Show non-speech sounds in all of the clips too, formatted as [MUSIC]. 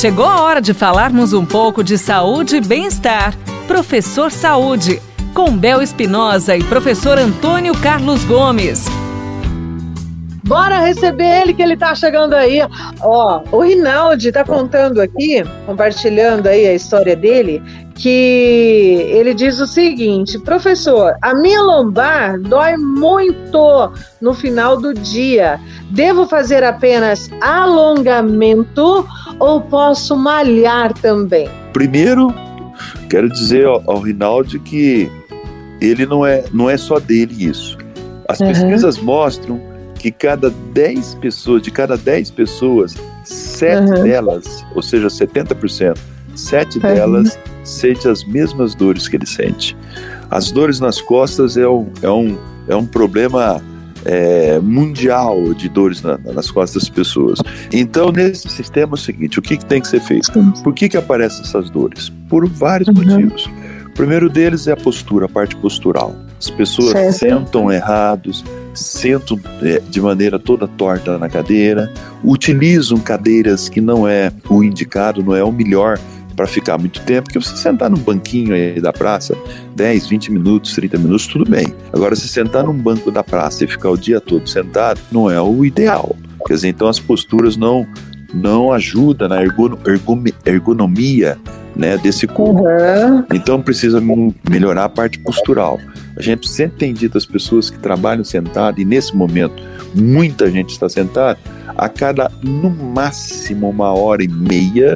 Chegou a hora de falarmos um pouco de saúde e bem-estar. Professor Saúde, com Bel Espinosa e professor Antônio Carlos Gomes. Bora receber ele que ele tá chegando aí. Ó, o Rinaldi tá contando aqui, compartilhando aí a história dele, que ele diz o seguinte: professor, a minha lombar dói muito no final do dia. Devo fazer apenas alongamento ou posso malhar também? Primeiro, quero dizer ao, ao Rinaldi que ele não é, não é só dele isso. As uhum. pesquisas mostram que cada 10 pessoas, de cada 10 pessoas, 7 uhum. delas, ou seja, 70%, 7 uhum. delas sentem as mesmas dores que ele sente. As dores nas costas é um, é um, é um problema é, mundial de dores na, nas costas das pessoas. Então, nesse sistema é o seguinte: o que, que tem que ser feito? Por que, que aparecem essas dores? Por vários uhum. motivos. O primeiro deles é a postura, a parte postural. As pessoas certo. sentam errados, sentam é, de maneira toda torta na cadeira, utilizam cadeiras que não é o indicado, não é o melhor para ficar muito tempo, porque você sentar num banquinho aí da praça, 10, 20 minutos, 30 minutos, tudo bem. Agora, se sentar num banco da praça e ficar o dia todo sentado, não é o ideal. Quer dizer, então as posturas não não ajudam na ergonomia né, desse corpo. Uhum. Então precisa melhorar a parte postural. A gente sempre tem dito às pessoas que trabalham sentado, e nesse momento muita gente está sentada, a cada no máximo uma hora e meia,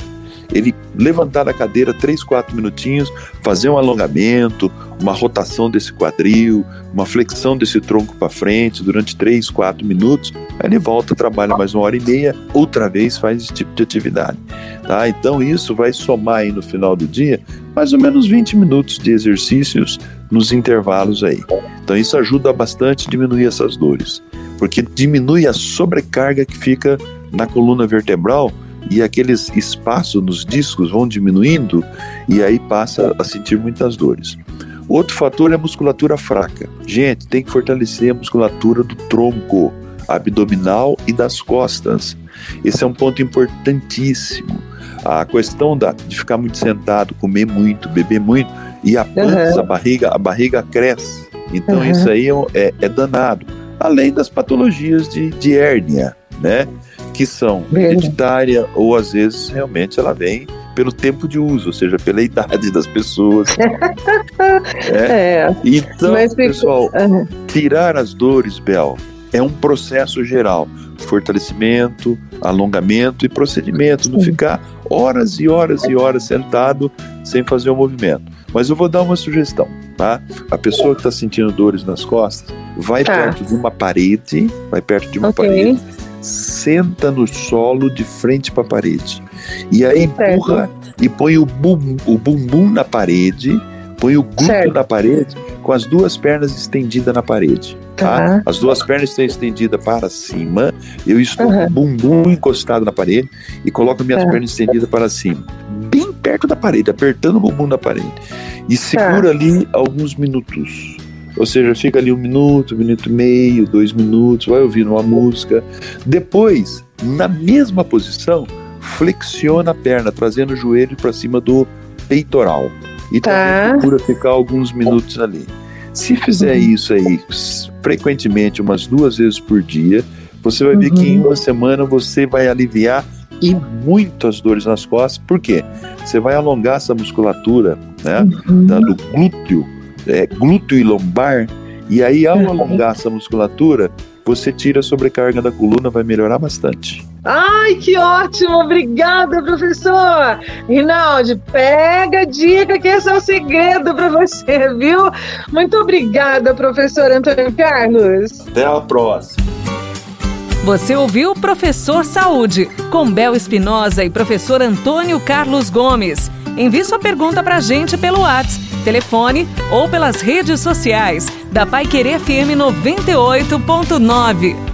ele levantar da cadeira três, quatro minutinhos, fazer um alongamento, uma rotação desse quadril, uma flexão desse tronco para frente durante três, quatro minutos, aí ele volta, trabalha mais uma hora e meia, outra vez faz esse tipo de atividade. Tá? Então isso vai somar aí no final do dia mais ou menos 20 minutos de exercícios nos intervalos aí. Então isso ajuda bastante a diminuir essas dores, porque diminui a sobrecarga que fica na coluna vertebral e aqueles espaços nos discos vão diminuindo e aí passa a sentir muitas dores. Outro fator é a musculatura fraca. Gente, tem que fortalecer a musculatura do tronco, abdominal e das costas. Esse é um ponto importantíssimo. A questão da, de ficar muito sentado, comer muito, beber muito, e a pança, uhum. a barriga, a barriga cresce. Então uhum. isso aí é, é, danado. Além das patologias de, de hérnia, né? Que são hereditária ou às vezes realmente ela vem pelo tempo de uso, ou seja, pela [LAUGHS] idade das pessoas. [LAUGHS] é. é. Então, Mas, pessoal, uhum. tirar as dores, Bel, é um processo geral. Fortalecimento, alongamento e procedimento. Não ficar horas e horas e horas sentado sem fazer o movimento. Mas eu vou dar uma sugestão, tá? A pessoa que está sentindo dores nas costas, vai tá. perto de uma parede, vai perto de uma okay. parede, senta no solo de frente para a parede. E aí empurra e põe o, bum, o bumbum na parede, põe o glúteo na parede, com as duas pernas estendidas na parede. Tá? Uhum. As duas pernas estão estendidas para cima, eu estou uhum. com o bumbum encostado na parede e coloco minhas uhum. pernas estendidas para cima, bem perto da parede, apertando o bumbum na parede. E segura ali alguns minutos. Ou seja, fica ali um minuto, um minuto e meio, dois minutos, vai ouvindo uma música. Depois, na mesma posição, flexiona a perna, trazendo o joelho para cima do peitoral. E tá. também procura ficar alguns minutos ali. Se fizer uhum. isso aí frequentemente, umas duas vezes por dia, você vai ver que em uhum. uma semana você vai aliviar e muitas dores nas costas. Por quê? Você vai alongar essa musculatura né, uhum. do glúteo, é, glúteo e lombar, e aí ao uhum. alongar essa musculatura, você tira a sobrecarga da coluna, vai melhorar bastante. Ai, que ótimo! Obrigada, professor! Rinaldi, pega a dica que esse é o segredo para você, viu? Muito obrigada, professor Antônio Carlos. Até a próxima. Você ouviu Professor Saúde, com Bel Espinosa e professor Antônio Carlos Gomes. Envie sua pergunta para a gente pelo WhatsApp, telefone ou pelas redes sociais da Pai Querer FM 98.9.